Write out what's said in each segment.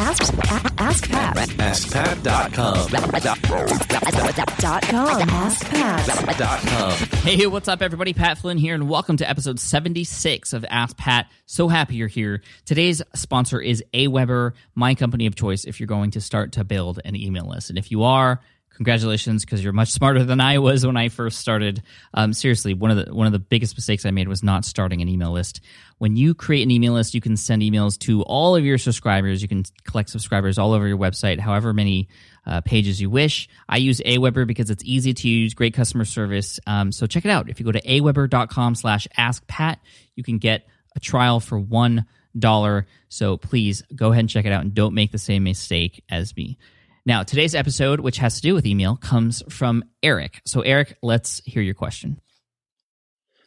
Ask, ask, ask Pat. AskPat.com. Dot com. Ask Pat. Dot com. Hey, what's up, everybody? Pat Flynn here, and welcome to episode 76 of Ask Pat. So happy you're here. Today's sponsor is Aweber, my company of choice if you're going to start to build an email list. And if you are, congratulations because you're much smarter than I was when I first started. Um, seriously, one of the one of the biggest mistakes I made was not starting an email list. When you create an email list, you can send emails to all of your subscribers. You can collect subscribers all over your website, however many uh, pages you wish. I use Aweber because it's easy to use, great customer service. Um, so check it out. If you go to aweber.com slash askpat, you can get a trial for one dollar. So please go ahead and check it out and don't make the same mistake as me. Now, today's episode, which has to do with email, comes from Eric. So, Eric, let's hear your question.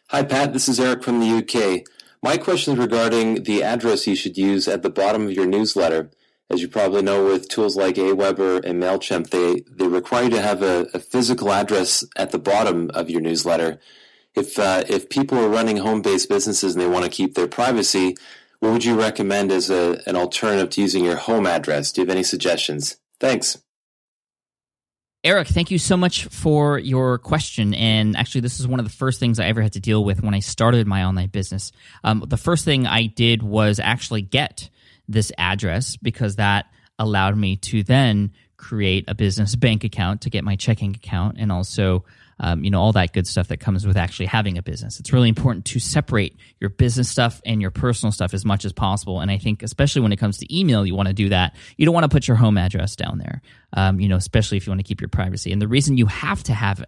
Hi, Pat. This is Eric from the UK. My question is regarding the address you should use at the bottom of your newsletter. As you probably know, with tools like Aweber and MailChimp, they, they require you to have a, a physical address at the bottom of your newsletter. If, uh, if people are running home based businesses and they want to keep their privacy, what would you recommend as a, an alternative to using your home address? Do you have any suggestions? Thanks. Eric, thank you so much for your question. And actually, this is one of the first things I ever had to deal with when I started my online business. Um, the first thing I did was actually get this address because that allowed me to then create a business bank account to get my checking account and also um, you know all that good stuff that comes with actually having a business. It's really important to separate your business stuff and your personal stuff as much as possible. And i think especially when it comes to email you want to do that. You don't want to put your home address down there um, you know especially if you want to keep your privacy. And the reason you have to have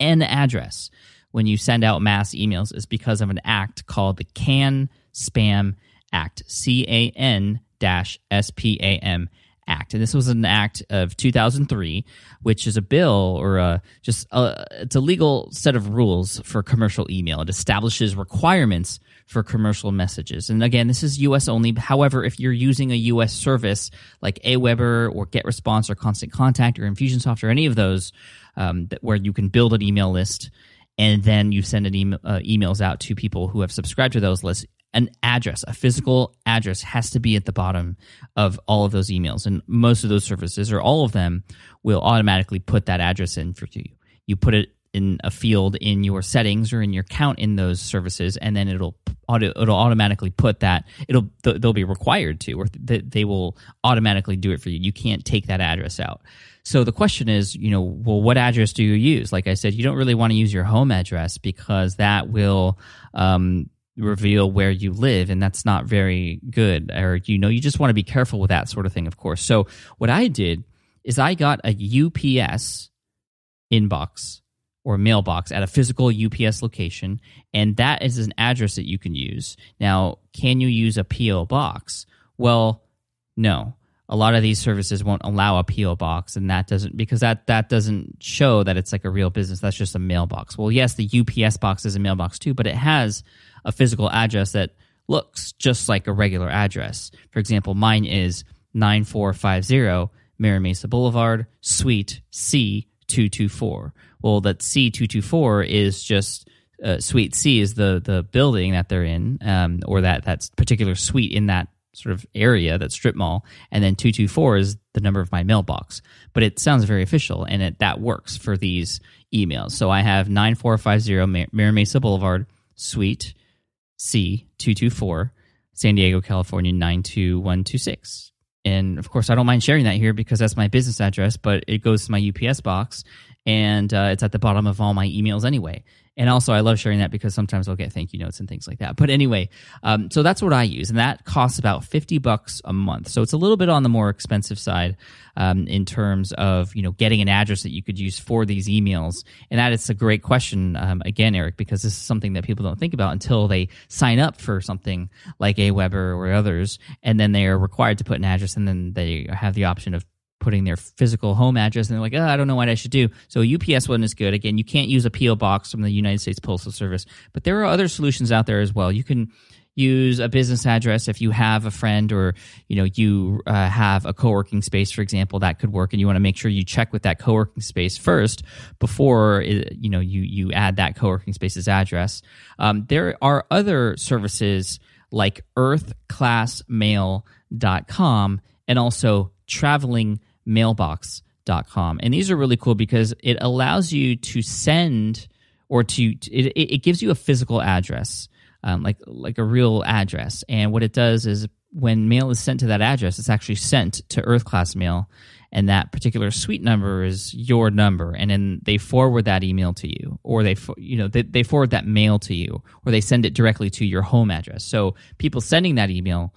an address when you send out mass emails is because of an act called the can spam act c-a-n dash s-p-a-m Act, and this was an act of 2003, which is a bill or a, just a, it's a legal set of rules for commercial email. It establishes requirements for commercial messages, and again, this is U.S. only. However, if you're using a U.S. service like Aweber or GetResponse or Constant Contact or Infusionsoft or any of those, um, that, where you can build an email list and then you send an email, uh, emails out to people who have subscribed to those lists an address, a physical address has to be at the bottom of all of those emails. And most of those services, or all of them, will automatically put that address in for you. You put it in a field in your settings or in your count in those services, and then it'll auto, it'll automatically put that. It'll they'll be required to, or they will automatically do it for you. You can't take that address out. So the question is, you know, well, what address do you use? Like I said, you don't really want to use your home address because that will um, reveal where you live and that's not very good or you know you just want to be careful with that sort of thing of course so what i did is i got a ups inbox or mailbox at a physical ups location and that is an address that you can use now can you use a po box well no a lot of these services won't allow a PO box, and that doesn't because that that doesn't show that it's like a real business. That's just a mailbox. Well, yes, the UPS box is a mailbox too, but it has a physical address that looks just like a regular address. For example, mine is 9450 Mira Mesa Boulevard, Suite C224. Well, that C224 is just uh, Suite C is the the building that they're in, um, or that that particular suite in that sort of area, that strip mall, and then 224 is the number of my mailbox. But it sounds very official, and it, that works for these emails. So I have 9450 Mira Mesa Boulevard, Suite C224, San Diego, California 92126. And of course, I don't mind sharing that here because that's my business address, but it goes to my UPS box and uh, it's at the bottom of all my emails anyway. And also, I love sharing that because sometimes I'll get thank you notes and things like that. But anyway, um, so that's what I use, and that costs about fifty bucks a month. So it's a little bit on the more expensive side um, in terms of you know getting an address that you could use for these emails. And that is a great question um, again, Eric, because this is something that people don't think about until they sign up for something like Aweber or others, and then they are required to put an address, and then they have the option of putting their physical home address and they're like, oh, I don't know what I should do. So UPS one is good. Again, you can't use a PO box from the United States Postal Service, but there are other solutions out there as well. You can use a business address if you have a friend or you know you uh, have a co-working space for example that could work and you want to make sure you check with that co-working space first before you know you you add that co-working space's address um, there are other services like earthclassmail.com and also travelingmailbox.com. And these are really cool because it allows you to send or to it, it gives you a physical address, um, like like a real address. And what it does is when mail is sent to that address, it's actually sent to Earth Class Mail, and that particular suite number is your number, and then they forward that email to you, or they you know they, they forward that mail to you, or they send it directly to your home address. So people sending that email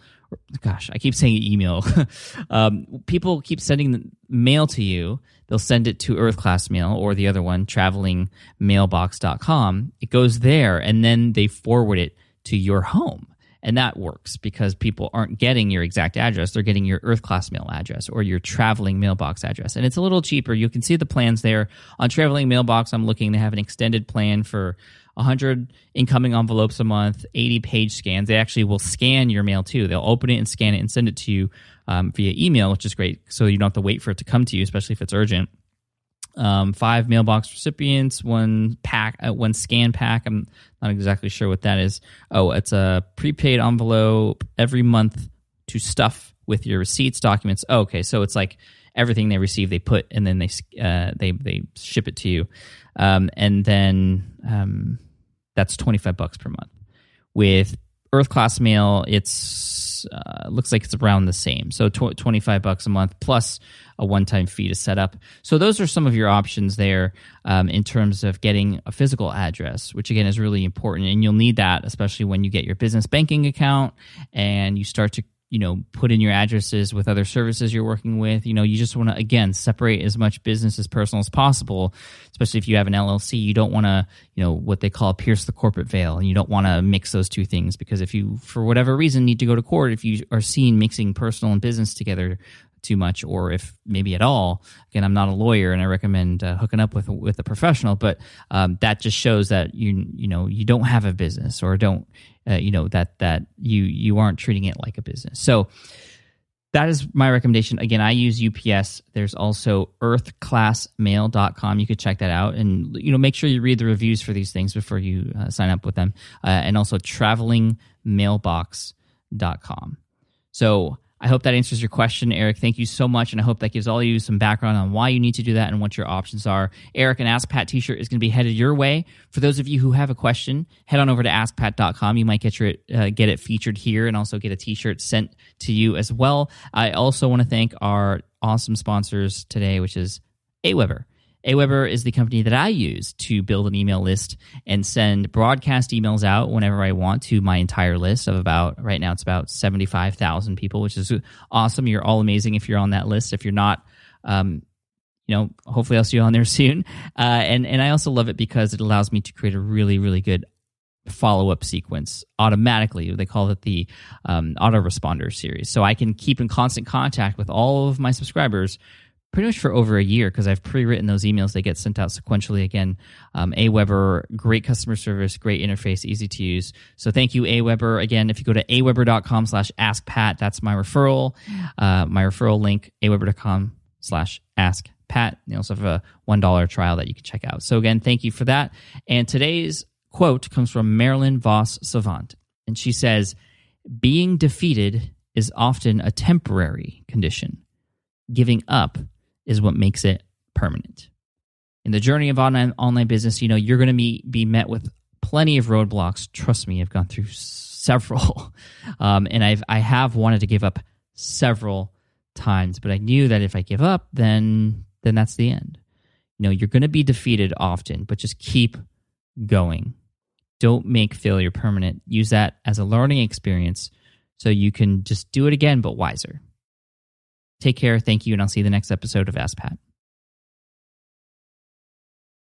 gosh, I keep saying email. um, people keep sending mail to you. They'll send it to Earth Class Mail or the other one, travelingmailbox.com. It goes there and then they forward it to your home. And that works because people aren't getting your exact address. They're getting your Earth Class Mail address or your traveling mailbox address. And it's a little cheaper. You can see the plans there. On Traveling Mailbox, I'm looking, they have an extended plan for 100 incoming envelopes a month, 80 page scans. They actually will scan your mail too. They'll open it and scan it and send it to you um, via email, which is great. So you don't have to wait for it to come to you, especially if it's urgent. Um, five mailbox recipients, one pack, uh, one scan pack. I'm not exactly sure what that is. Oh, it's a prepaid envelope every month to stuff with your receipts, documents. Oh, okay, so it's like everything they receive, they put, and then they uh, they they ship it to you. Um, and then um, that's 25 bucks per month. With Earth Class Mail, it's uh, looks like it's around the same. So tw- 25 bucks a month plus a one-time fee to set up. So those are some of your options there um, in terms of getting a physical address, which again is really important, and you'll need that especially when you get your business banking account and you start to you know put in your addresses with other services you're working with. You know you just want to again separate as much business as personal as possible especially if you have an llc you don't want to you know what they call pierce the corporate veil and you don't want to mix those two things because if you for whatever reason need to go to court if you are seen mixing personal and business together too much or if maybe at all again i'm not a lawyer and i recommend uh, hooking up with with a professional but um, that just shows that you you know you don't have a business or don't uh, you know that that you you aren't treating it like a business. So that is my recommendation. Again, I use UPS. There's also earthclassmail.com. You could check that out and you know make sure you read the reviews for these things before you uh, sign up with them. Uh, and also travelingmailbox.com. So I hope that answers your question, Eric. Thank you so much. And I hope that gives all of you some background on why you need to do that and what your options are. Eric, an Ask Pat t shirt is going to be headed your way. For those of you who have a question, head on over to askpat.com. You might get, your, uh, get it featured here and also get a t shirt sent to you as well. I also want to thank our awesome sponsors today, which is Aweber. Aweber is the company that I use to build an email list and send broadcast emails out whenever I want to my entire list of about, right now it's about 75,000 people, which is awesome. You're all amazing if you're on that list. If you're not, um, you know, hopefully I'll see you on there soon. Uh, and, and I also love it because it allows me to create a really, really good follow up sequence automatically. They call it the um, autoresponder series. So I can keep in constant contact with all of my subscribers pretty much for over a year because I've pre-written those emails. They get sent out sequentially again. Um, Aweber, great customer service, great interface, easy to use. So thank you, Aweber. Again, if you go to aweber.com slash ask Pat, that's my referral, uh, my referral link, aweber.com slash ask Pat. They also have a $1 trial that you can check out. So again, thank you for that. And today's quote comes from Marilyn Vos Savant. And she says, being defeated is often a temporary condition. Giving up is what makes it permanent. In the journey of online online business, you know, you're going to be, be met with plenty of roadblocks. Trust me, I've gone through several. Um, and I've I have wanted to give up several times, but I knew that if I give up, then then that's the end. You know, you're going to be defeated often, but just keep going. Don't make failure permanent. Use that as a learning experience so you can just do it again, but wiser. Take care. Thank you. And I'll see you the next episode of Ask Pat.